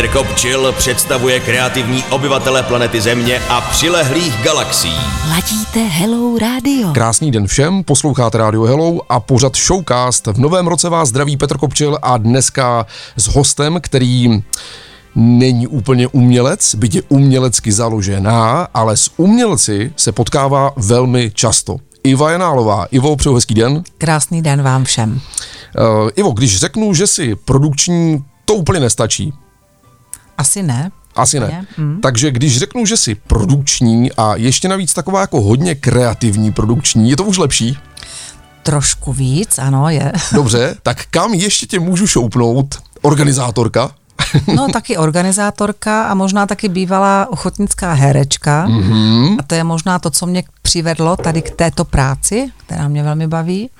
Petr Kopčil představuje kreativní obyvatele planety Země a přilehlých galaxií. Ladíte Hello Radio. Krásný den všem, posloucháte Radio Hello a pořad Showcast. V novém roce vás zdraví Petr Kopčil a dneska s hostem, který není úplně umělec, byť je umělecky založená, ale s umělci se potkává velmi často. Iva Janálová. Ivo, přeju hezký den. Krásný den vám všem. Uh, Ivo, když řeknu, že si produkční, to úplně nestačí. Asi ne. Asi ne. Mm. Takže když řeknu, že jsi produkční a ještě navíc taková jako hodně kreativní produkční, je to už lepší? Trošku víc, ano, je. Dobře, tak kam ještě tě můžu šoupnout? Organizátorka? No taky organizátorka a možná taky bývalá ochotnická herečka. Mm-hmm. A to je možná to, co mě přivedlo tady k této práci, která mě velmi baví.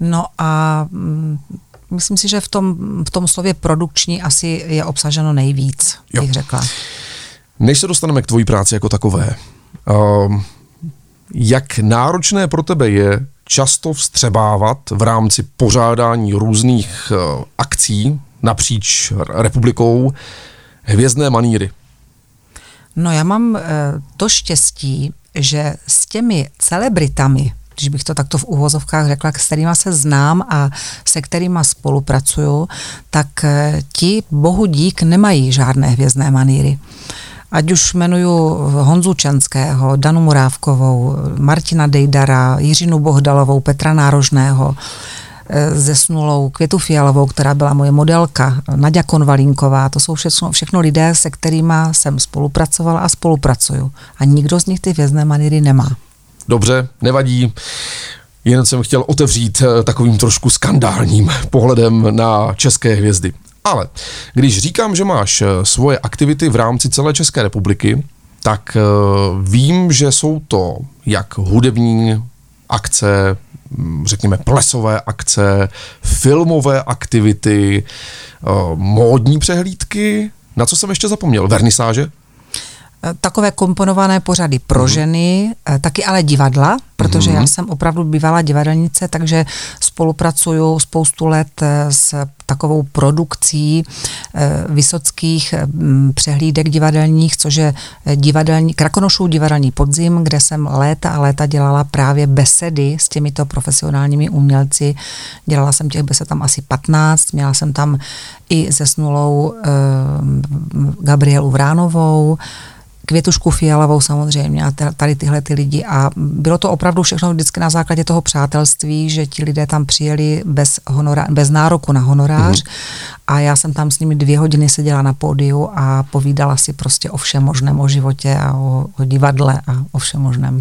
No a mm, myslím si, že v tom, v tom slově produkční asi je obsaženo nejvíc, jo. bych řekla. Než se dostaneme k tvojí práci jako takové, um, jak náročné pro tebe je často vstřebávat v rámci pořádání různých uh, akcí napříč republikou hvězdné maníry? No já mám uh, to štěstí, že s těmi celebritami, když bych to takto v úvozovkách řekla, s kterými se znám a se kterými spolupracuju, tak eh, ti bohu dík nemají žádné hvězdné maníry. Ať už jmenuju Honzu Čenského, Danu Murávkovou, Martina Dejdara, Jiřinu Bohdalovou, Petra Nárožného, eh, zesnulou Květu Fialovou, která byla moje modelka, Nadia Konvalínková, to jsou všechno, všechno lidé, se kterými jsem spolupracovala a spolupracuju. A nikdo z nich ty hvězdné maníry nemá. Dobře, nevadí. Jen jsem chtěl otevřít eh, takovým trošku skandálním pohledem na české hvězdy. Ale když říkám, že máš eh, svoje aktivity v rámci celé České republiky, tak eh, vím, že jsou to jak hudební akce, hm, řekněme plesové akce, filmové aktivity, módní přehlídky, na co jsem ještě zapomněl? Vernisáže? Takové komponované pořady pro mhm. ženy, eh, taky ale divadla, protože já mhm. jsem opravdu bývalá divadelnice, takže spolupracuju spoustu let eh, s takovou produkcí eh, vysockých přehlídek divadelních, což je divadelní, Krakonošův divadelní podzim, kde jsem léta a léta dělala právě besedy s těmito profesionálními umělci. Dělala jsem těch besed tam asi 15, měla jsem tam i zesnulou Gabrielu Vránovou, Květušku Fialovou samozřejmě a tady tyhle ty lidi a bylo to opravdu všechno vždycky na základě toho přátelství, že ti lidé tam přijeli bez, honora, bez nároku na honorář mm. a já jsem tam s nimi dvě hodiny seděla na pódiu a povídala si prostě o všem možném, o životě a o, o divadle a o všem možném.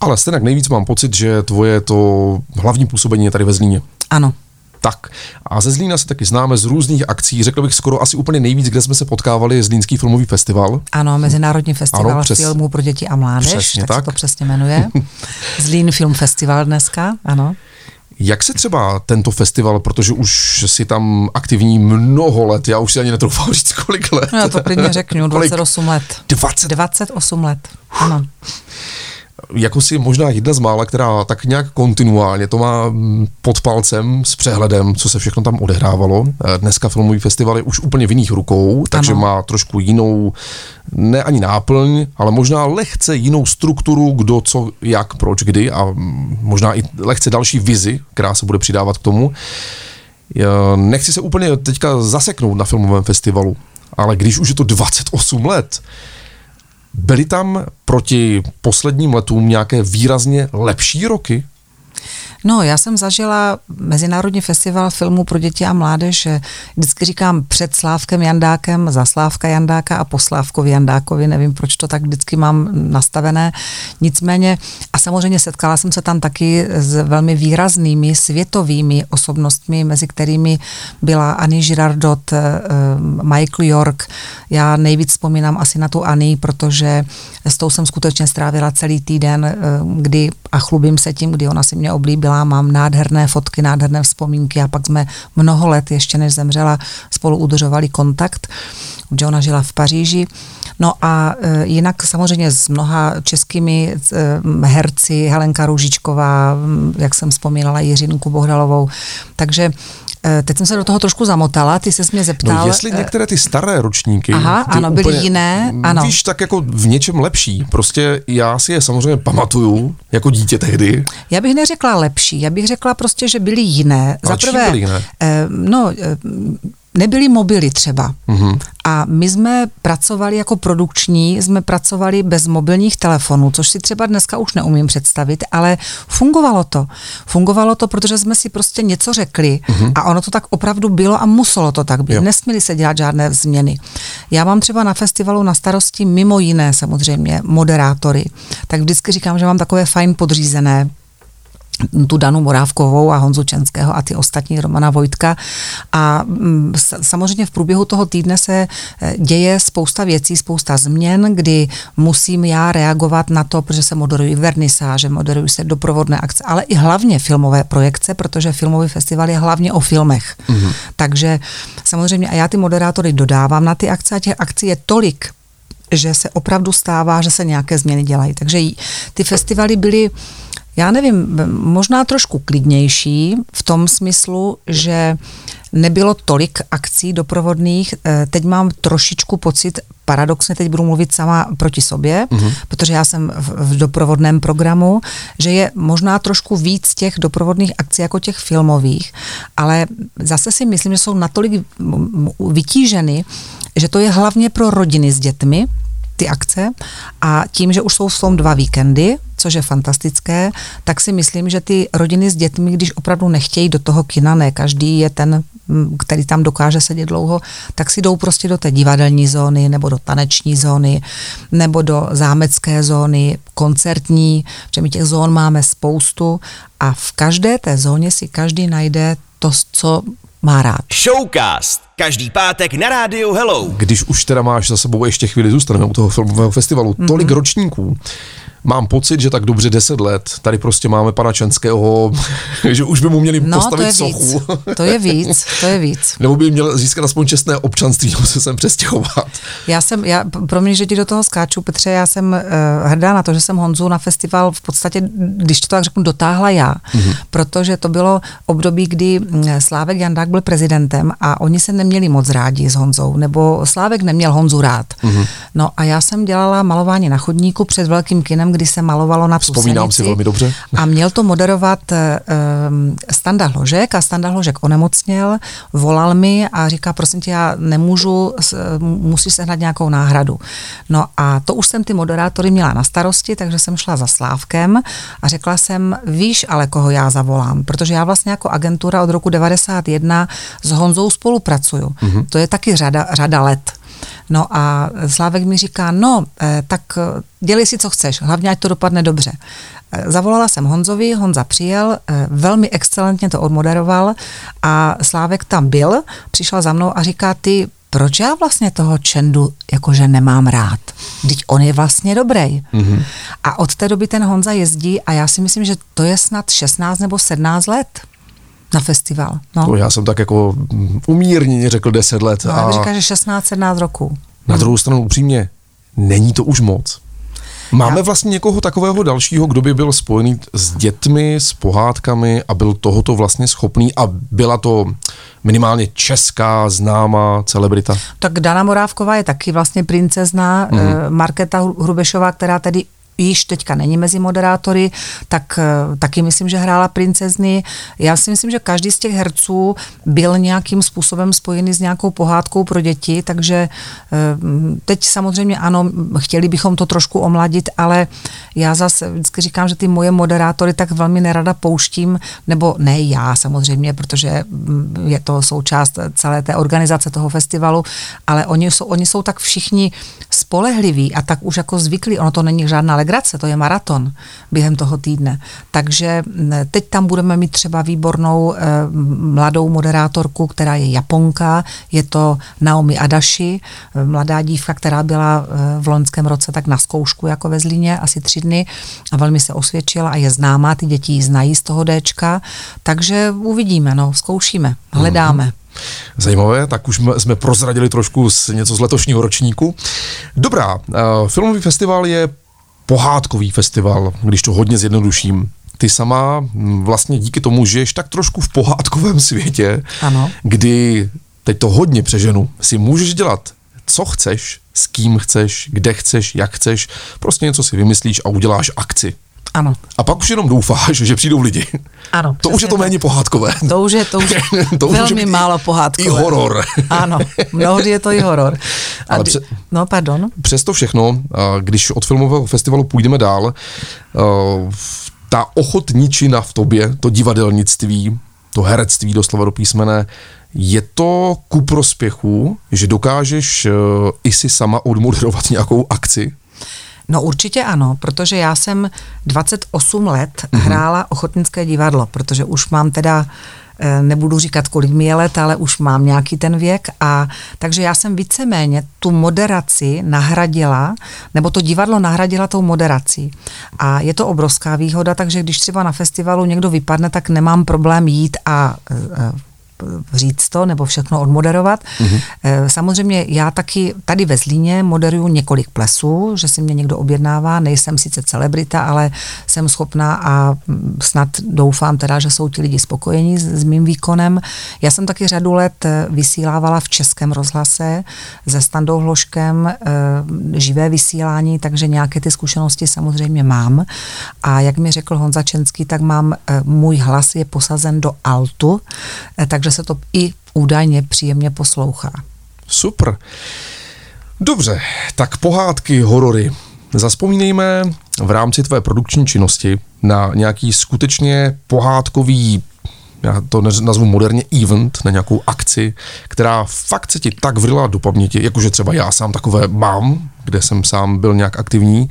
Ale stejně nejvíc mám pocit, že tvoje to hlavní působení je tady ve Zlíně. Ano, tak. A ze Zlína se taky známe z různých akcí, řekl bych skoro asi úplně nejvíc, kde jsme se potkávali, Zlínský filmový festival. Ano, Mezinárodní festival ano, přes... filmů pro děti a mládež, přesně tak, tak. se to přesně jmenuje. Zlín Film Festival dneska, ano. Jak se třeba tento festival, protože už si tam aktivní mnoho let, já už si ani netroufám říct, kolik let. No já to klidně řeknu, 28 let. 20? 28 let, ano jako si možná jedna z mála, která tak nějak kontinuálně to má mm, pod palcem s přehledem, co se všechno tam odehrávalo. Eh, dneska filmový festival je už úplně v jiných rukou, takže ano. má trošku jinou, ne ani náplň, ale možná lehce jinou strukturu, kdo, co, jak, proč, kdy a mm, možná i lehce další vizi, která se bude přidávat k tomu. Nechci se úplně teďka zaseknout na filmovém festivalu, ale když už je to 28 let, Byly tam proti posledním letům nějaké výrazně lepší roky? No, já jsem zažila Mezinárodní festival filmů pro děti a mládež, vždycky říkám před Slávkem Jandákem, za Slávka Jandáka a po Slávkovi Jandákovi, nevím, proč to tak vždycky mám nastavené. Nicméně, a samozřejmě setkala jsem se tam taky s velmi výraznými světovými osobnostmi, mezi kterými byla Annie Girardot, eh, Michael York. Já nejvíc vzpomínám asi na tu Annie, protože s tou jsem skutečně strávila celý týden, eh, kdy, a chlubím se tím, kdy ona si mě oblíbila mám nádherné fotky, nádherné vzpomínky a pak jsme mnoho let, ještě než zemřela, spolu udržovali kontakt, že ona žila v Paříži. No a e, jinak samozřejmě s mnoha českými e, herci, Helenka Růžičková, jak jsem vzpomínala, Jiřinku Bohdalovou. Takže teď jsem se do toho trošku zamotala, ty se mě zeptal. No, jestli některé ty staré ročníky. Aha, ty ano, byly jiné, ano. Víš, tak jako v něčem lepší. Prostě já si je samozřejmě pamatuju jako dítě tehdy. Já bych neřekla lepší, já bych řekla prostě, že byly jiné. Byly jiné? Eh, no, eh, nebyly mobily třeba. Mm-hmm. A my jsme pracovali jako produkční, jsme pracovali bez mobilních telefonů, což si třeba dneska už neumím představit, ale fungovalo to. Fungovalo to, protože jsme si prostě něco řekli mm-hmm. a ono to tak opravdu bylo a muselo to tak být. Jo. Nesměly se dělat žádné změny. Já mám třeba na festivalu na starosti mimo jiné samozřejmě moderátory, tak vždycky říkám, že mám takové fajn podřízené, tu Danu Morávkovou a Honzu Čenského a ty ostatní Romana Vojtka. A mm, samozřejmě v průběhu toho týdne se e, děje spousta věcí, spousta změn, kdy musím já reagovat na to, protože se moderují vernisáže, moderují se doprovodné akce, ale i hlavně filmové projekce, protože filmový festival je hlavně o filmech. Mm-hmm. Takže samozřejmě a já ty moderátory dodávám na ty akce a těch akcí je tolik, že se opravdu stává, že se nějaké změny dělají. Takže ty festivaly byly já nevím, možná trošku klidnější v tom smyslu, že nebylo tolik akcí doprovodných. Eh, teď mám trošičku pocit, paradoxně teď budu mluvit sama proti sobě, uh-huh. protože já jsem v, v doprovodném programu, že je možná trošku víc těch doprovodných akcí jako těch filmových, ale zase si myslím, že jsou natolik vytíženy, že to je hlavně pro rodiny s dětmi, ty akce. A tím, že už jsou v tom dva víkendy, což je fantastické, tak si myslím, že ty rodiny s dětmi, když opravdu nechtějí do toho kina, ne každý je ten, který tam dokáže sedět dlouho, tak si jdou prostě do té divadelní zóny, nebo do taneční zóny, nebo do zámecké zóny, koncertní, protože my těch zón máme spoustu. A v každé té zóně si každý najde to, co má rád. Showcast. Každý pátek na rádiu Hello. Když už teda máš za sebou ještě chvíli zůstaneme u toho filmového festivalu, mm-hmm. tolik ročníků, mám pocit, že tak dobře 10 let, tady prostě máme pana Čenského, že už by mu měli no, postavit to je sochu. Víc. To je víc, to je víc. Nebo by měl získat aspoň čestné občanství, nebo se sem přestěhovat. Já jsem, já, pro mě, že ti do toho skáču, Petře, já jsem uh, hrdá na to, že jsem Honzu na festival v podstatě, když to tak řeknu, dotáhla já, mm-hmm. protože to bylo období, kdy mm, Slávek Jandák byl prezidentem a oni se neměli moc rádi s Honzou, nebo Slávek neměl Honzu rád. Mm-hmm. No a já jsem dělala malování na chodníku před velkým kinem, kdy se malovalo na Vzpomínám si velmi dobře. A měl to moderovat um, Standa Hložek a Standa Hložek onemocněl, volal mi a říká, prosím tě, já nemůžu, musíš sehnat nějakou náhradu. No a to už jsem ty moderátory měla na starosti, takže jsem šla za Slávkem a řekla jsem, víš ale koho já zavolám, protože já vlastně jako agentura od roku 91 s Honzou spolupracuju. Mm-hmm. To je taky řada, řada let. No a Slávek mi říká, no, eh, tak eh, dělej si, co chceš, hlavně ať to dopadne dobře. Eh, zavolala jsem Honzovi, Honza přijel, velmi excelentně to odmoderoval a Slávek tam byl, přišel za mnou a říká, ty, proč já vlastně toho Čendu jakože nemám rád? Teď on je vlastně dobrý. Mm-hmm. A od té doby ten Honza jezdí a já si myslím, že to je snad 16 nebo 17 let na festival. No. To já jsem tak jako umírněně řekl 10 let. No, a říká, že 16-17 roků. Na druhou stranu upřímně, není to už moc. Máme já... vlastně někoho takového dalšího, kdo by byl spojený s dětmi, s pohádkami a byl tohoto vlastně schopný a byla to minimálně česká známá celebrita? Tak Dana Morávková je taky vlastně princezna, mm-hmm. Marketa Hrubešová, která tedy již teďka není mezi moderátory, tak eh, taky myslím, že hrála princezny. Já si myslím, že každý z těch herců byl nějakým způsobem spojený s nějakou pohádkou pro děti, takže eh, teď samozřejmě ano, chtěli bychom to trošku omladit, ale já zase vždycky říkám, že ty moje moderátory tak velmi nerada pouštím, nebo ne já samozřejmě, protože mm, je to součást celé té organizace toho festivalu, ale oni jsou, oni jsou tak všichni spolehliví a tak už jako zvyklí, ono to není žádná legrace, to je maraton během toho týdne. Takže teď tam budeme mít třeba výbornou eh, mladou moderátorku, která je Japonka, je to Naomi Adashi, eh, mladá dívka, která byla eh, v loňském roce tak na zkoušku jako ve Zlíně, asi tři dny a velmi se osvědčila a je známá, ty děti ji znají z toho Dčka, takže uvidíme, no, zkoušíme, hledáme. Mm-hmm. Zajímavé, tak už jsme prozradili trošku z něco z letošního ročníku. Dobrá, filmový festival je pohádkový festival, když to hodně zjednoduším. ty sama vlastně díky tomu žiješ tak trošku v pohádkovém světě, Ano. kdy, teď to hodně přeženu, si můžeš dělat, co chceš, s kým chceš, kde chceš, jak chceš, prostě něco si vymyslíš a uděláš akci. Ano. A pak už jenom doufáš, že přijdou lidi. Ano, To už je to tak. méně pohádkové. To už je, to už To už velmi málo pohádkové. i horor. Ano, mnohdy je to i horor. A Ale pře- No, pardon. Přesto všechno, když od filmového festivalu půjdeme dál, ta ochotničina v tobě, to divadelnictví, to herectví doslova do písmene, je to ku prospěchu, že dokážeš e, i si sama odmoderovat nějakou akci? No určitě ano, protože já jsem 28 let Mhm. mm-hmm. hrála ochotnické divadlo, protože už mám teda eh, nebudu říkat, kolik mi je let, ale už mám nějaký ten věk a takže já jsem víceméně tu moderaci nahradila, nebo to divadlo nahradila tou moderací. A je to obrovská výhoda, takže když třeba na festivalu někdo vypadne, tak nemám problém jít a eh, říct to nebo všechno odmoderovat. Mm-hmm. Samozřejmě já taky tady ve Zlíně moderuju několik plesů, že si mě někdo objednává, nejsem sice celebrita, ale jsem schopná a snad doufám teda, že jsou ti lidi spokojení s, s mým výkonem. Já jsem taky řadu let eh, vysílávala v Českém rozhlase se Standou Hloškem eh, živé vysílání, takže nějaké ty zkušenosti samozřejmě mám. A jak mi řekl Honza Čenský, tak mám, můj hlas je posazen do altu, eh, takže se to i údajně příjemně poslouchá. Super. Dobře, tak pohádky, horory. Zaspomínejme v rámci tvé produkční činnosti na nějaký skutečně pohádkový, já to nazvu moderně event, na nějakou akci, která fakt se ti tak vrila do paměti, jakože třeba já sám takové mám, kde jsem sám byl nějak aktivní,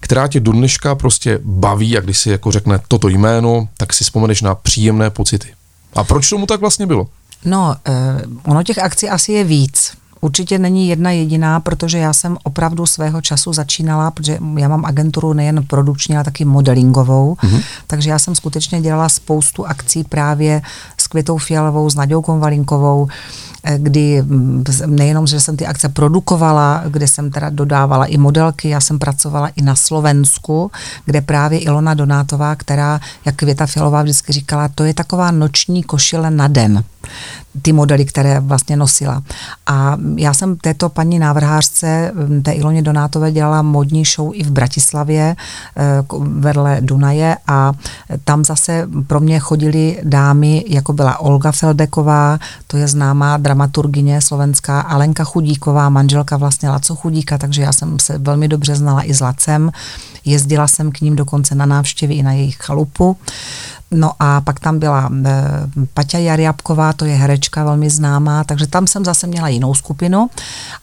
která tě do dneška prostě baví a když si jako řekne toto jméno, tak si vzpomeneš na příjemné pocity. A proč tomu tak vlastně bylo? No, eh, ono těch akcí asi je víc. Určitě není jedna jediná, protože já jsem opravdu svého času začínala, protože já mám agenturu nejen produkční, ale taky modelingovou, mm-hmm. takže já jsem skutečně dělala spoustu akcí právě s Květou Fialovou, s Nadějou Konvalinkovou, eh, kdy mm, nejenom, že jsem ty akce produkovala, kde jsem teda dodávala i modelky, já jsem pracovala i na Slovensku, kde právě Ilona Donátová, která, jak Květa Fialová vždycky říkala, to je taková noční košile na den ty modely, které vlastně nosila. A já jsem této paní návrhářce, mm, té Iloně Donátové, dělala modní show i v Bratislavě eh, vedle Dunaje a tam zase pro mě chodily dámy, jako byla Olga Feldeková, to je známá dramaturgině slovenská, Alenka Chudíková, manželka vlastně Laco Chudíka, takže já jsem se velmi dobře znala i s Lacem. Jezdila jsem k ním dokonce na návštěvy i na jejich chalupu. No a pak tam byla e, Paťa Jarjabková, to je herečka velmi známá, takže tam jsem zase měla jinou skupinu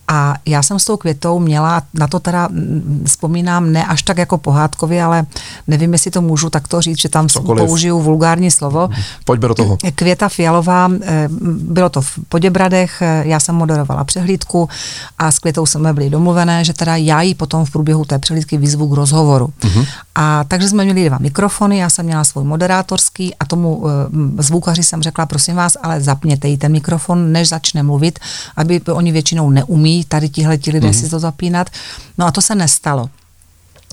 a já jsem s tou květou měla, na to teda mm, vzpomínám ne až tak jako pohádkově, ale nevím, jestli to můžu takto říct, že tam Cokoliv. použiju vulgární slovo. Pojďme do toho. Květa Fialová, eh, bylo to v Poděbradech, eh, já jsem moderovala přehlídku a s Květou jsme byli domluvené, že teda já ji potom v průběhu té přehlídky vyzvu k rozhovoru. Uh-huh. A takže jsme měli dva mikrofony, já jsem měla svůj moderátorský a tomu eh, zvukaři jsem řekla, prosím vás, ale zapněte jí ten mikrofon, než začne mluvit, aby oni většinou neumí tady tihle ti lidé uh-huh. si to zapínat. No a to se nestalo.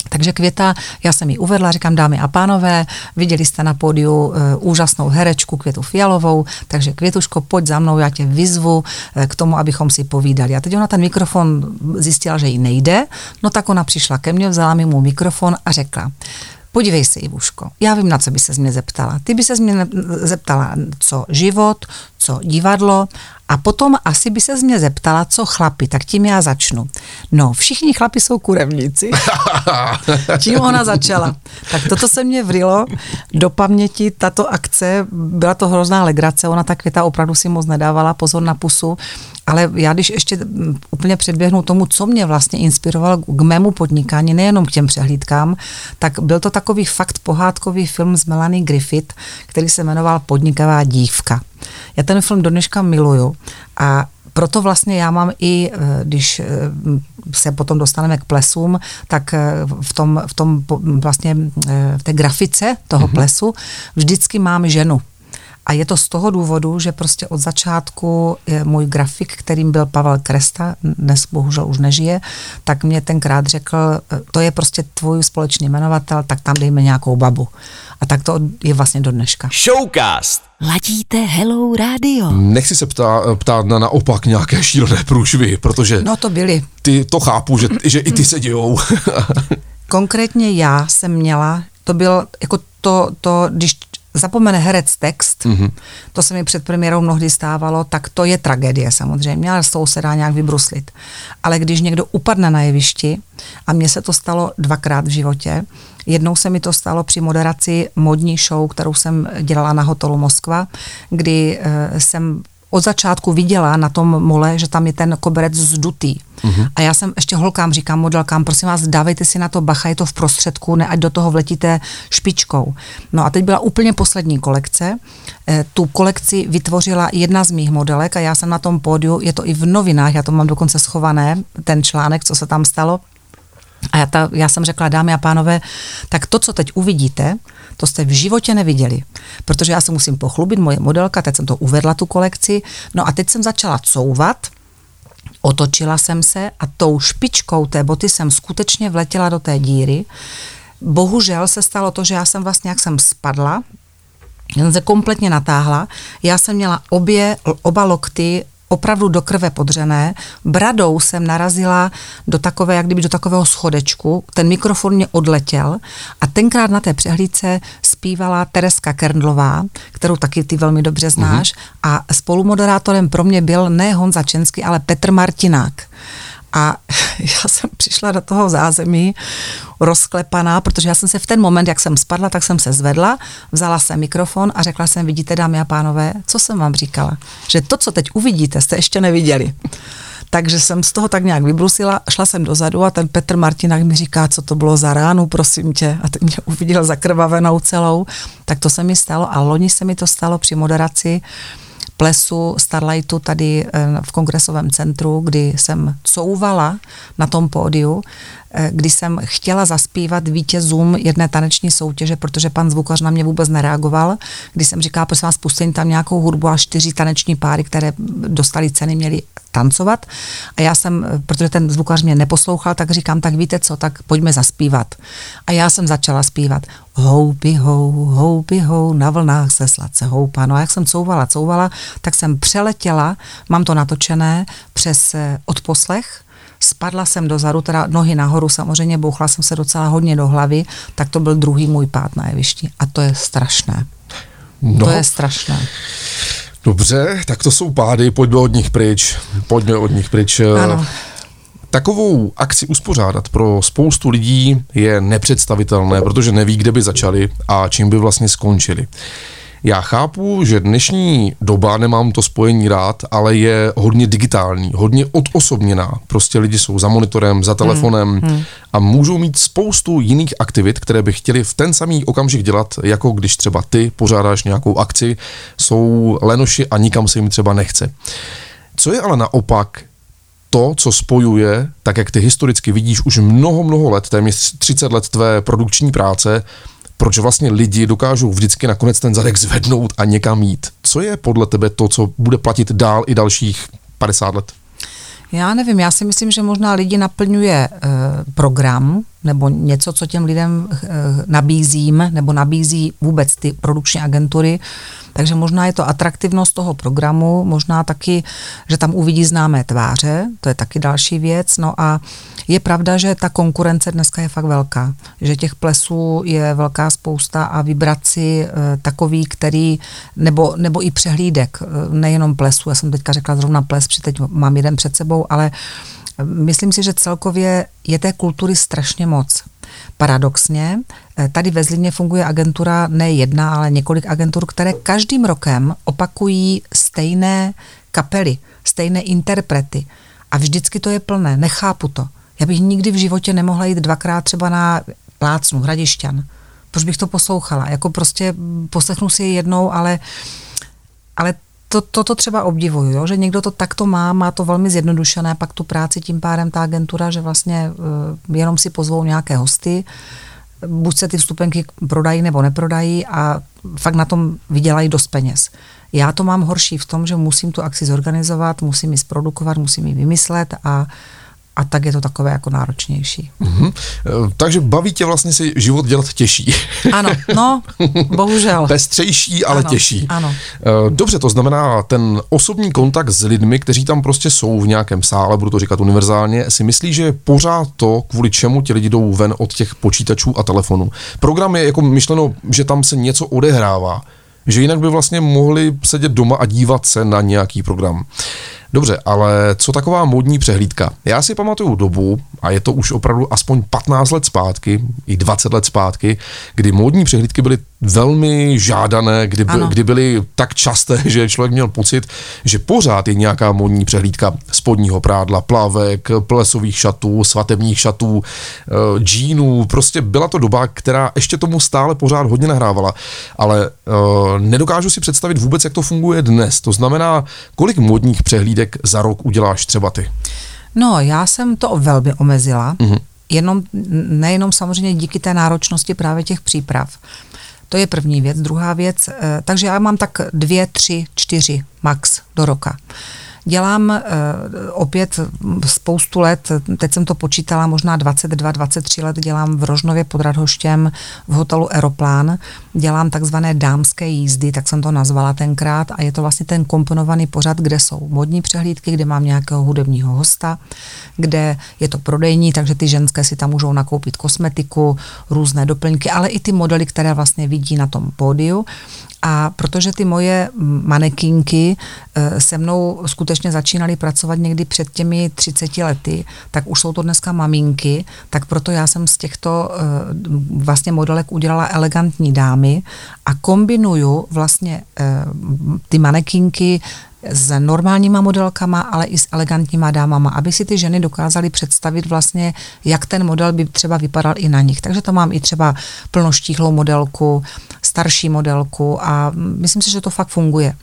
Takže Květa, já jsem ji uvedla, říkám dámy a pánové, viděli jste na pódiu uh, úžasnou herečku Květu Fialovou, takže Květuško, pojď za mnou, já tě vyzvu uh, k tomu, abychom si povídali. A teď ona ten mikrofon zjistila, že jí nejde, no tak ona přišla ke mně, vzala mi můj mikrofon a řekla, Podívej se, Ivuško, já vím, na co by se mě zeptala. Ty by se mě zeptala, co život, co divadlo a potom asi by se mě zeptala, co chlapi, tak tím já začnu. No, všichni chlapi jsou kurevníci. Čím ona začala? Tak toto se mě vrilo do paměti, tato akce, byla to hrozná legrace, ona ta květa opravdu si moc nedávala pozor na pusu, ale já když ještě úplně předběhnu tomu, co mě vlastně inspirovalo k mému podnikání, nejenom k těm přehlídkám, tak byl to takový fakt pohádkový film s Melanie Griffith, který se jmenoval Podnikavá dívka. Já ten film do dneška miluju a proto vlastně já mám i, eh, když eh, se potom dostaneme k plesům, tak eh, v tom, v tom vlastně v té grafice toho mm-hmm. plesu vždycky mám ženu. A je to z toho důvodu, že prostě od začátku můj grafik, kterým byl Pavel Kresta, dnes bohužel už nežije, tak mě tenkrát řekl, to je prostě tvůj společný jmenovatel, tak tam dejme nějakou babu. A tak to je vlastně do dneška. Showcast! Ladíte Hello Radio. Nechci se ptá, ptát na naopak nějaké šílené průšvy, protože... No to byly. Ty to chápu, že, že i ty se dějou. Konkrétně já jsem měla, to bylo jako to, to když zapomene herec text, mm-hmm. to se mi před premiérou mnohdy stávalo, tak to je tragédie samozřejmě, ale s tou se dá nějak vybruslit. Ale když někdo upadne na jevišti, a mně se to stalo dvakrát v životě, jednou se mi to stalo při moderaci modní show, kterou jsem dělala na hotelu Moskva, kdy uh, jsem od začátku viděla na tom mole, že tam je ten koberec zdutý. Uh-huh. A já jsem ještě holkám říkám, modelkám, prosím vás, dávejte si na to bacha, je to v prostředku, ne ať do toho vletíte špičkou. No a teď byla úplně poslední kolekce. E, tu kolekci vytvořila jedna z mých modelek a já jsem na tom pódiu, je to i v novinách, já to mám dokonce schované, ten článek, co se tam stalo. A já, ta, já jsem řekla, dámy a pánové, tak to, co teď uvidíte, to jste v životě neviděli. Protože já se musím pochlubit, moje modelka, teď jsem to uvedla, tu kolekci, no a teď jsem začala couvat, otočila jsem se a tou špičkou té boty jsem skutečně vletěla do té díry. Bohužel se stalo to, že já jsem vlastně, jak jsem spadla, jsem se kompletně natáhla, já jsem měla obě, oba lokty opravdu do krve podřené. Bradou jsem narazila do takové, jak kdyby do takového schodečku. Ten mikrofon mě odletěl a tenkrát na té přehlídce zpívala Tereska Kerndlová, kterou taky ty velmi dobře znáš uh-huh. a spolumoderátorem pro mě byl ne Honza Český, ale Petr Martinák. A já jsem přišla do toho zázemí rozklepaná, protože já jsem se v ten moment, jak jsem spadla, tak jsem se zvedla, vzala jsem mikrofon a řekla jsem, vidíte dámy a pánové, co jsem vám říkala? Že to, co teď uvidíte, jste ještě neviděli. Takže jsem z toho tak nějak vybrusila, šla jsem dozadu a ten Petr Martinák mi říká, co to bylo za ránu, prosím tě. A teď mě uviděl zakrvavenou celou. Tak to se mi stalo a loni se mi to stalo při moderaci plesu Starlightu tady eh, v kongresovém centru, kdy jsem couvala na tom pódiu, kdy jsem chtěla zaspívat vítězům jedné taneční soutěže, protože pan zvukař na mě vůbec nereagoval, kdy jsem říkala, prosím vás, pustím tam nějakou hudbu a čtyři taneční páry, které dostali ceny, měli tancovat. A já jsem, protože ten zvukař mě neposlouchal, tak říkám, tak víte co, tak pojďme zaspívat. A já jsem začala zpívat houby hou, houby hou, na vlnách se sladce houpá. No a jak jsem couvala, couvala, tak jsem přeletěla, mám to natočené, přes eh, odposlech, spadla jsem dozadu, teda nohy nahoru, samozřejmě bouchla jsem se docela hodně do hlavy, tak to byl druhý můj pád na jevišti. A to je strašné. No. To je strašné. Dobře, tak to jsou pády, pojďme od nich pryč. Pojďme od nich pryč. Ano. Takovou akci uspořádat pro spoustu lidí je nepředstavitelné, protože neví, kde by začali a čím by vlastně skončili. Já chápu, že dnešní doba, nemám to spojení rád, ale je hodně digitální, hodně odosobněná. Prostě lidi jsou za monitorem, za telefonem hmm, hmm. a můžou mít spoustu jiných aktivit, které by chtěli v ten samý okamžik dělat, jako když třeba ty pořádáš nějakou akci, jsou lenoši a nikam se jim třeba nechce. Co je ale naopak to, co spojuje, tak jak ty historicky vidíš už mnoho, mnoho let, téměř 30 let tvé produkční práce, proč vlastně lidi dokážou vždycky nakonec ten zadek zvednout a někam jít. Co je podle tebe to, co bude platit dál i dalších 50 let? Já nevím, já si myslím, že možná lidi naplňuje e, program nebo něco, co těm lidem e, nabízím, nebo nabízí vůbec ty produkční agentury. Takže možná je to atraktivnost toho programu, možná taky, že tam uvidí známé tváře, to je taky další věc. No a je pravda, že ta konkurence dneska je fakt velká, že těch plesů je velká spousta a vybrat si e, takový, který, nebo, nebo i přehlídek, nejenom plesů, já jsem teďka řekla zrovna ples, protože teď mám jeden před sebou, ale myslím si, že celkově je té kultury strašně moc. Paradoxně, eh, tady ve Zlíně funguje agentura ne jedna, ale několik agentur, které každým rokem opakují stejné kapely, stejné interprety. A vždycky to je plné, nechápu to. Já bych nikdy v životě nemohla jít dvakrát třeba na plácnu, Hradišťan. Proč bych to poslouchala? Jako prostě poslechnu si je jednou, ale, ale to, toto třeba obdivuju, jo? že někdo to takto má, má to velmi zjednodušené, pak tu práci tím pádem ta agentura, že vlastně uh, jenom si pozvou nějaké hosty, buď se ty vstupenky prodají nebo neprodají a fakt na tom vydělají dost peněz. Já to mám horší v tom, že musím tu akci zorganizovat, musím ji zprodukovat, musím ji vymyslet a a tak je to takové jako náročnější. Mm-hmm. Takže baví tě vlastně si život dělat těžší. Ano, no, bohužel. Pestřejší, ale ano, těžší. Ano. E, dobře, to znamená ten osobní kontakt s lidmi, kteří tam prostě jsou v nějakém sále, budu to říkat univerzálně, si myslí, že pořád to, kvůli čemu ti lidi jdou ven od těch počítačů a telefonů. Program je jako myšleno, že tam se něco odehrává, že jinak by vlastně mohli sedět doma a dívat se na nějaký program. Dobře, ale co taková modní přehlídka? Já si pamatuju dobu, a je to už opravdu aspoň 15 let zpátky, i 20 let zpátky, kdy módní přehlídky byly velmi žádané, kdy, by, kdy byly tak časté, že člověk měl pocit, že pořád je nějaká módní přehlídka spodního prádla, plavek, plesových šatů, svatebních šatů, uh, džínů. Prostě byla to doba, která ještě tomu stále pořád hodně nahrávala. Ale uh, nedokážu si představit vůbec, jak to funguje dnes. To znamená, kolik módních přehlídek za rok uděláš třeba ty? No, já jsem to velmi omezila. Mm-hmm. Jenom, nejenom samozřejmě díky té náročnosti právě těch příprav. To je první věc. Druhá věc, eh, takže já mám tak dvě, tři, čtyři max do roka. Dělám uh, opět spoustu let, teď jsem to počítala, možná 22, 23 let dělám v Rožnově pod Radhoštěm v hotelu Aeroplán. Dělám takzvané dámské jízdy, tak jsem to nazvala tenkrát a je to vlastně ten komponovaný pořad, kde jsou modní přehlídky, kde mám nějakého hudebního hosta, kde je to prodejní, takže ty ženské si tam můžou nakoupit kosmetiku, různé doplňky, ale i ty modely, které vlastně vidí na tom pódiu. A protože ty moje manekinky eh, se mnou skutečně začínaly pracovat někdy před těmi 30 lety, tak už jsou to dneska maminky, tak proto já jsem z těchto eh, vlastně modelek udělala elegantní dámy a kombinuju vlastně eh, ty manekinky s normálníma modelkama, ale i s elegantníma dámama, aby si ty ženy dokázaly představit vlastně, jak ten model by třeba vypadal i na nich. Takže to mám i třeba plnoštíhlou modelku, starší modelku a myslím si, že to fakt funguje.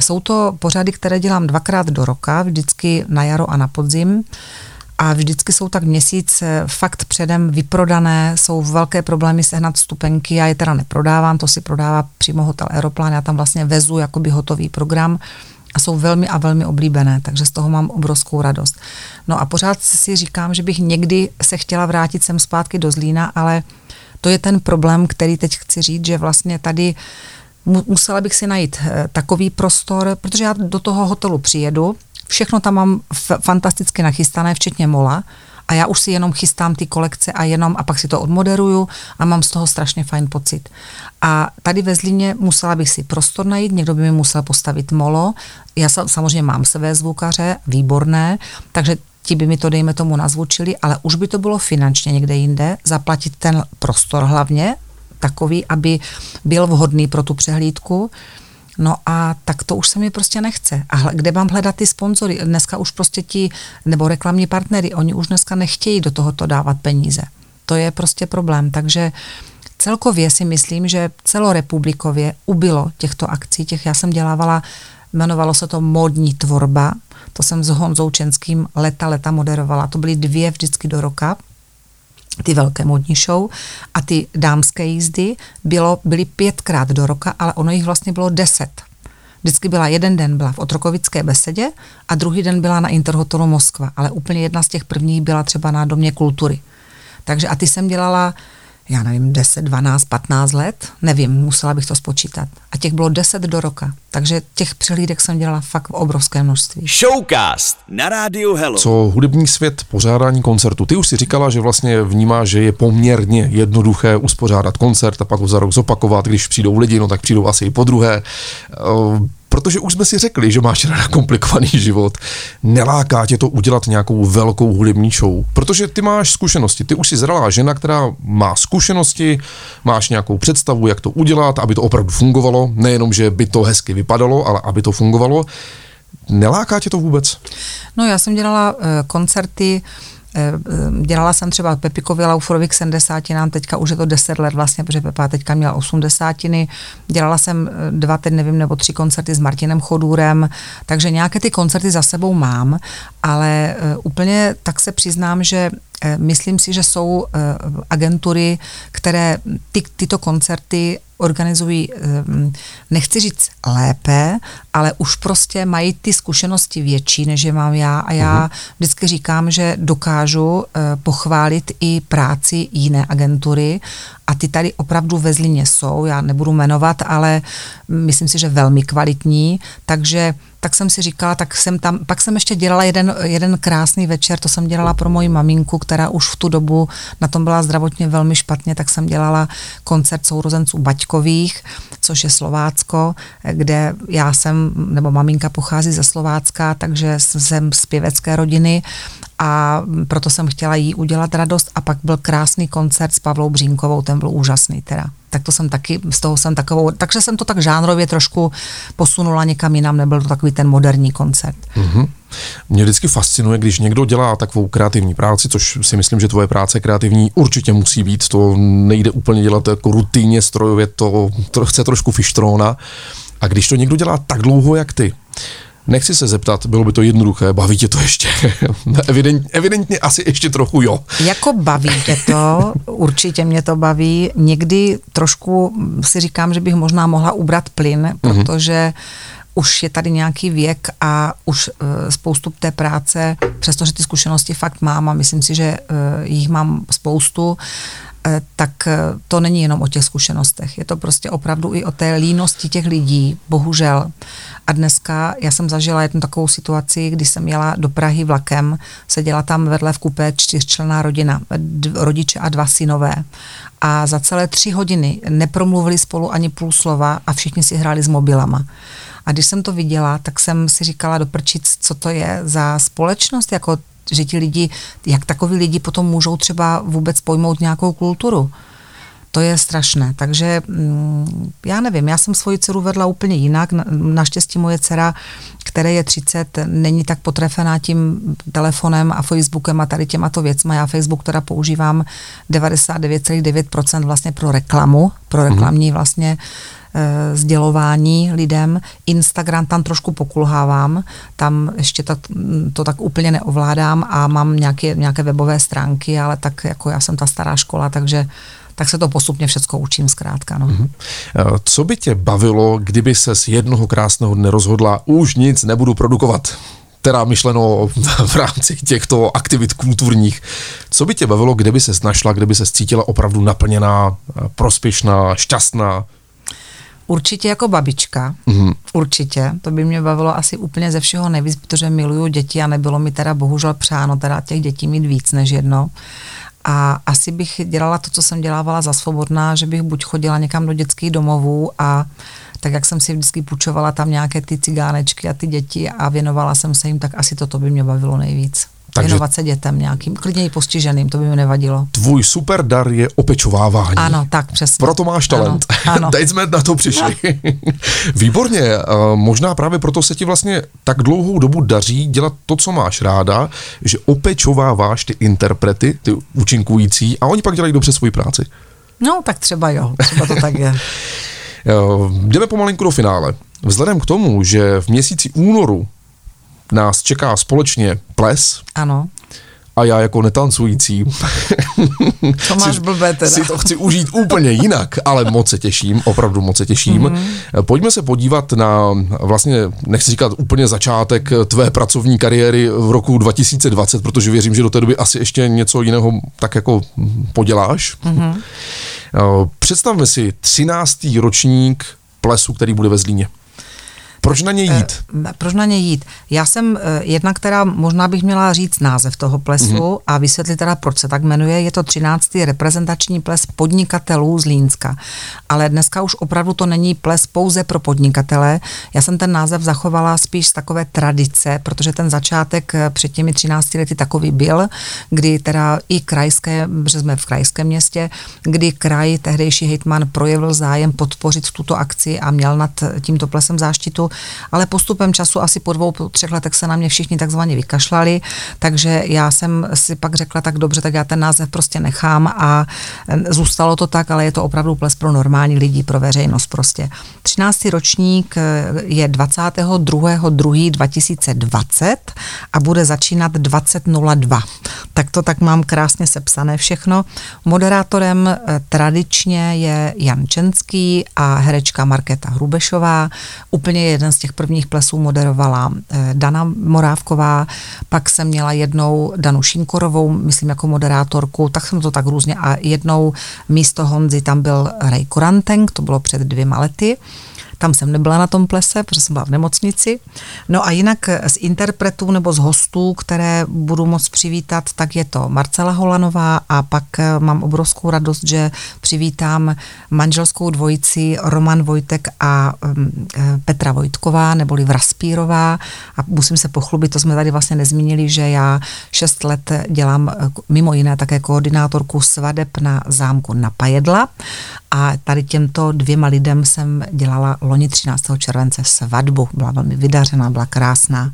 Jsou to pořady, které dělám dvakrát do roka, vždycky na jaro a na podzim a vždycky jsou tak měsíc fakt předem vyprodané, jsou velké problémy sehnat vstupenky, já je teda neprodávám, to si prodává přímo hotel Aeroplán, já tam vlastně vezu jakoby hotový program a jsou velmi a velmi oblíbené, takže z toho mám obrovskou radost. No a pořád si říkám, že bych někdy se chtěla vrátit sem zpátky do Zlína, ale to je ten problém, který teď chci říct, že vlastně tady musela bych si najít eh, takový prostor, protože já do toho hotelu přijedu, všechno tam mám fantasticky nachystané, včetně mola, a já už si jenom chystám ty kolekce a jenom a pak si to odmoderuju a mám z toho strašně fajn pocit. A tady ve Zlíně musela bych si prostor najít, někdo by mi musel postavit molo. Já samozřejmě mám své zvukaře, výborné, takže ti by mi to, dejme tomu, nazvučili, ale už by to bylo finančně někde jinde, zaplatit ten prostor hlavně, takový, aby byl vhodný pro tu přehlídku. No a tak to už se mi prostě nechce. A kde mám hledat ty sponzory? Dneska už prostě ti, nebo reklamní partnery, oni už dneska nechtějí do tohoto dávat peníze. To je prostě problém. Takže celkově si myslím, že celorepublikově ubylo těchto akcí. Těch já jsem dělávala, jmenovalo se to Modní tvorba. To jsem s Honzou Čenským leta, leta moderovala. To byly dvě vždycky do roka ty velké modní show a ty dámské jízdy bylo, byly pětkrát do roka, ale ono jich vlastně bylo deset. Vždycky byla jeden den byla v Otrokovické besedě a druhý den byla na Interhotelu Moskva, ale úplně jedna z těch prvních byla třeba na Domě kultury. Takže a ty jsem dělala já nevím, 10, 12, 15 let, nevím, musela bych to spočítat. A těch bylo 10 do roka, takže těch přehlídek jsem dělala fakt v obrovské množství. Showcast na rádiu Hello. Co hudební svět pořádání koncertu? Ty už si říkala, že vlastně vnímá, že je poměrně jednoduché uspořádat koncert a pak ho za rok zopakovat, když přijdou lidi, no tak přijdou asi i po druhé protože už jsme si řekli, že máš ráda komplikovaný život, neláká tě to udělat nějakou velkou hudební show, protože ty máš zkušenosti, ty už jsi zralá žena, která má zkušenosti, máš nějakou představu, jak to udělat, aby to opravdu fungovalo, nejenom, že by to hezky vypadalo, ale aby to fungovalo. Neláká tě to vůbec? No já jsem dělala uh, koncerty Eh, dělala jsem třeba Pepikovi Laufurovi k 70 nám teďka už je to 10 let vlastně, protože Pepa teďka měla 80 Dělala jsem eh, dva, teď nevím, nebo tři koncerty s Martinem Chodůrem, takže nějaké ty koncerty za sebou mám, ale eh, úplně tak se přiznám, že Eh, myslím si, že jsou eh, agentury, které ty, tyto koncerty organizují, nechci říct lépe, ale už prostě mají ty zkušenosti větší, než je mám já. A já uh-huh. vždycky říkám, že dokážu pochválit i práci jiné agentury. A ty tady opravdu ve Zlině jsou, já nebudu jmenovat, ale myslím si, že velmi kvalitní, takže tak jsem si říkala, tak jsem tam, pak jsem ještě dělala jeden, jeden krásný večer, to jsem dělala pro moji maminku, která už v tu dobu na tom byla zdravotně velmi špatně, tak jsem dělala koncert sourozenců Baťkových, což je Slovácko, kde já jsem, nebo maminka pochází ze Slovácka, takže jsem z pěvecké rodiny a proto jsem chtěla jí udělat radost a pak byl krásný koncert s Pavlou Břínkovou, ten byl úžasný teda. Tak to jsem taky, z toho jsem takovou, takže jsem to tak žánrově trošku posunula někam jinam, nebyl to takový ten moderní koncert. Mm-hmm. Mě vždycky fascinuje, když někdo dělá takovou kreativní práci, což si myslím, že tvoje práce kreativní určitě musí být, to nejde úplně dělat jako rutině strojově, to, to chce trošku fištrona. A když to někdo dělá tak dlouho, jak ty, Nechci se zeptat, bylo by to jednoduché, baví tě to ještě? Evident, evidentně asi ještě trochu jo. Jako baví tě to, určitě mě to baví. Někdy trošku si říkám, že bych možná mohla ubrat plyn, mhm. protože už je tady nějaký věk a už uh, spoustu té práce, přestože ty zkušenosti fakt mám a myslím si, že uh, jich mám spoustu, Eh, tak eh, to není jenom o těch zkušenostech. Je to prostě opravdu i o té línosti těch lidí, bohužel. A dneska já jsem zažila jednu takovou situaci, kdy jsem jela do Prahy vlakem, seděla tam vedle v kupé čtyřčlenná rodina, rodiče a dva synové. A za celé tři hodiny nepromluvili spolu ani půl slova a všichni si hráli s mobilama. A když jsem to viděla, tak jsem si říkala do prčic, co to je za společnost, jako že ti lidi, jak takový lidi potom můžou třeba vůbec pojmout nějakou kulturu. To je strašné. Takže mm, já nevím, já jsem svoji dceru vedla úplně jinak. Naštěstí moje dcera, které je 30, není tak potrefená tím telefonem a Facebookem a tady těma to věcma. Já Facebook teda používám 99,9% vlastně pro reklamu, pro mhm. reklamní vlastně e, sdělování lidem. Instagram tam trošku pokulhávám, tam ještě to, to tak úplně neovládám a mám nějaké, nějaké webové stránky, ale tak jako já jsem ta stará škola, takže tak se to postupně všechno učím zkrátka. No. Mm-hmm. Co by tě bavilo, kdyby se z jednoho krásného dne rozhodla, už nic nebudu produkovat? teda myšleno v rámci těchto aktivit kulturních. Co by tě bavilo, kdyby se našla, kdyby se cítila opravdu naplněná, prospěšná, šťastná? Určitě jako babička, mm-hmm. určitě. To by mě bavilo asi úplně ze všeho nejvíc, protože miluju děti a nebylo mi teda bohužel přáno teda těch dětí mít víc než jedno. A asi bych dělala to, co jsem dělávala za svobodná, že bych buď chodila někam do dětských domovů a tak jak jsem si vždycky půjčovala tam nějaké ty cigánečky a ty děti a věnovala jsem se jim, tak asi toto by mě bavilo nejvíc. Takže věnovat se dětem nějakým, klidně i postiženým, to by mi nevadilo. Tvůj super dar je opečovávání. Ano, tak přesně. Proto máš talent. Ano, ano. Teď jsme na to přišli. Výborně, možná právě proto se ti vlastně tak dlouhou dobu daří dělat to, co máš ráda, že opečováváš ty interprety, ty účinkující a oni pak dělají dobře svoji práci. No, tak třeba jo, třeba to tak je. Jdeme pomalinku do finále. Vzhledem k tomu, že v měsíci únoru nás čeká společně ples. Ano. A já jako netancující to máš blbé teda. si to chci užít úplně jinak, ale moc se těším, opravdu moc se těším. Mm-hmm. Pojďme se podívat na vlastně, nechci říkat úplně začátek tvé pracovní kariéry v roku 2020, protože věřím, že do té doby asi ještě něco jiného tak jako poděláš. Mm-hmm. Představme si 13. ročník plesu, který bude ve Zlíně. Proč na ně jít? E, proč na ně jít? Já jsem e, jedna, která možná bych měla říct název toho plesu mm-hmm. a vysvětlit teda, proč se tak jmenuje. Je to 13. reprezentační ples podnikatelů z Línska. Ale dneska už opravdu to není ples pouze pro podnikatele. Já jsem ten název zachovala spíš z takové tradice, protože ten začátek před těmi 13 lety takový byl, kdy teda i krajské, že jsme v krajském městě, kdy kraj, tehdejší hejtman projevil zájem podpořit tuto akci a měl nad tímto plesem záštitu ale postupem času asi po dvou, po třech letech se na mě všichni takzvaně vykašlali, takže já jsem si pak řekla tak dobře, tak já ten název prostě nechám a zůstalo to tak, ale je to opravdu ples pro normální lidi, pro veřejnost prostě. 13. ročník e, je 22.2.2020 a bude začínat 20.02. tak to tak mám krásně sepsané všechno. Moderátorem eh, tradičně je Jan Čenský a herečka Markéta Hrubešová. Úplně jeden z těch prvních plesů moderovala eh, Dana Morávková, pak jsem měla jednou Danu Šinkorovou, myslím jako moderátorku, tak jsem to tak různě a jednou místo Honzy tam byl Ray Koranteng, to bylo před dvěma lety. Tam jsem nebyla na tom plese, protože jsem byla v nemocnici. No a jinak z interpretů nebo z hostů, které budu moc přivítat, tak je to Marcela Holanová a pak eh, mám obrovskou radost, že přivítám manželskou dvojici Roman Vojtek a mm, eh, Petra Vojtková, neboli Vraspírová. A musím se pochlubit, to jsme tady vlastně nezmínili, že já šest let dělám eh, mimo jiné také koordinátorku svadeb na zámku na Pajedla a tady těmto dvěma lidem jsem dělala loni 13. července svatbu. Byla velmi vydařená, byla krásná.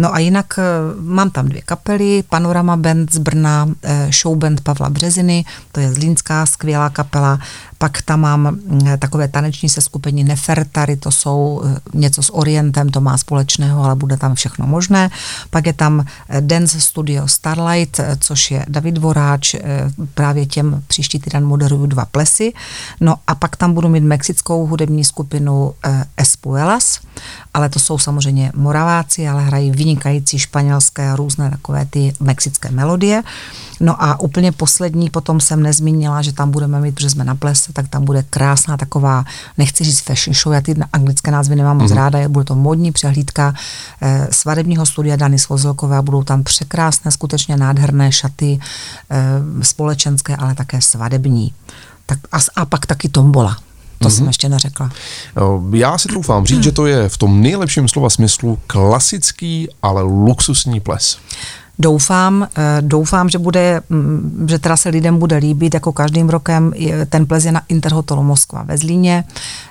No a jinak eh, mám tam dvě kapely, Panorama Band z Brna, eh, Show Band Pavla Březiny, to je zlínská skvělá kapela, pak tam mám mm, takové taneční seskupení Nefertary, to jsou eh, něco s Orientem, to má společného, ale bude tam všechno možné. Pak je tam Dance Studio Starlight, což je David Voráč, právě těm příští týden moderuju dva plesy. No a pak tam budu mít mexickou hudební skupinu Espuelas, ale to jsou samozřejmě Moraváci, ale hrají vynikající španělské a různé takové ty mexické melodie. No a úplně poslední potom jsem nezmínila, že tam budeme mít, protože jsme na plese, tak tam bude krásná taková, nechci říct fashion show, já ty anglické názvy nemám moc mm-hmm. ráda, bude to modní přehlídka eh, svadebního studia Dany Svozilkové a budou tam překrásné, skutečně nádherné šaty eh, společenské, ale také svadební. Tak a, a pak taky tombola. To mm-hmm. jsem ještě neřekla. Já si troufám říct, že to je v tom nejlepším slova smyslu klasický, ale luxusní ples. Doufám, eh, doufám, že bude, mm, že teda se lidem bude líbit, jako každým rokem, ten ples je na Interhotelu Moskva ve Zlíně.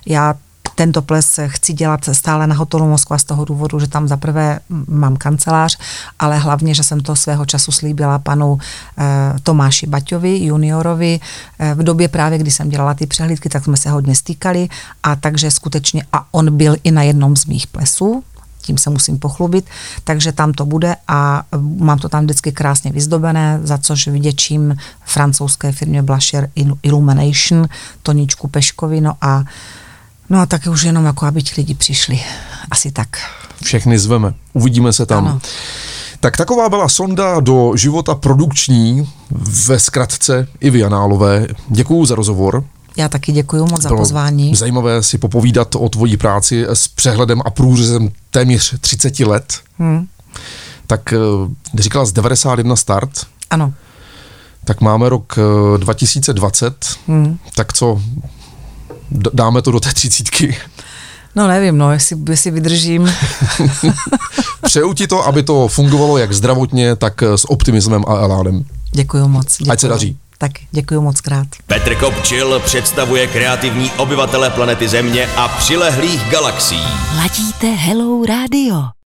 Já tento ples chci dělat stále na hotelu Moskva z toho důvodu, že tam zaprvé mám kancelář, ale hlavně, že jsem to svého času slíbila panu eh, Tomáši Baťovi, juniorovi, eh, v době právě, kdy jsem dělala ty přehlídky, tak jsme se hodně stýkali a takže skutečně, a on byl i na jednom z mých plesů, tím se musím pochlubit, takže tam to bude a mám to tam vždycky krásně vyzdobené, za což vděčím francouzské firmě Blusher Illumination, Toničku Peškovi, no a No a tak už jenom jako, aby ti lidi přišli. Asi tak. Všechny zveme. Uvidíme se tam. Ano. Tak taková byla sonda do života produkční ve zkratce Ivy Janálové. Děkuju za rozhovor. Já taky děkuji moc za pozvání. Zajímavé si popovídat o tvojí práci s přehledem a průřezem téměř 30 let. Hmm. Tak eh, říkala z 91 start. Ano. Tak máme rok 2020. Eh, hmm. Tak co, dáme to do té třicítky? No nevím, no, jestli, jestli vydržím. Přeju ti to, aby to fungovalo jak zdravotně, tak s optimismem a eládem. Děkuji moc. Děkuju. Ať se daří. Tak děkuji moc krát. Petr Kopčil představuje kreativní obyvatele planety Země a přilehlých galaxií. Ladíte Hello Radio.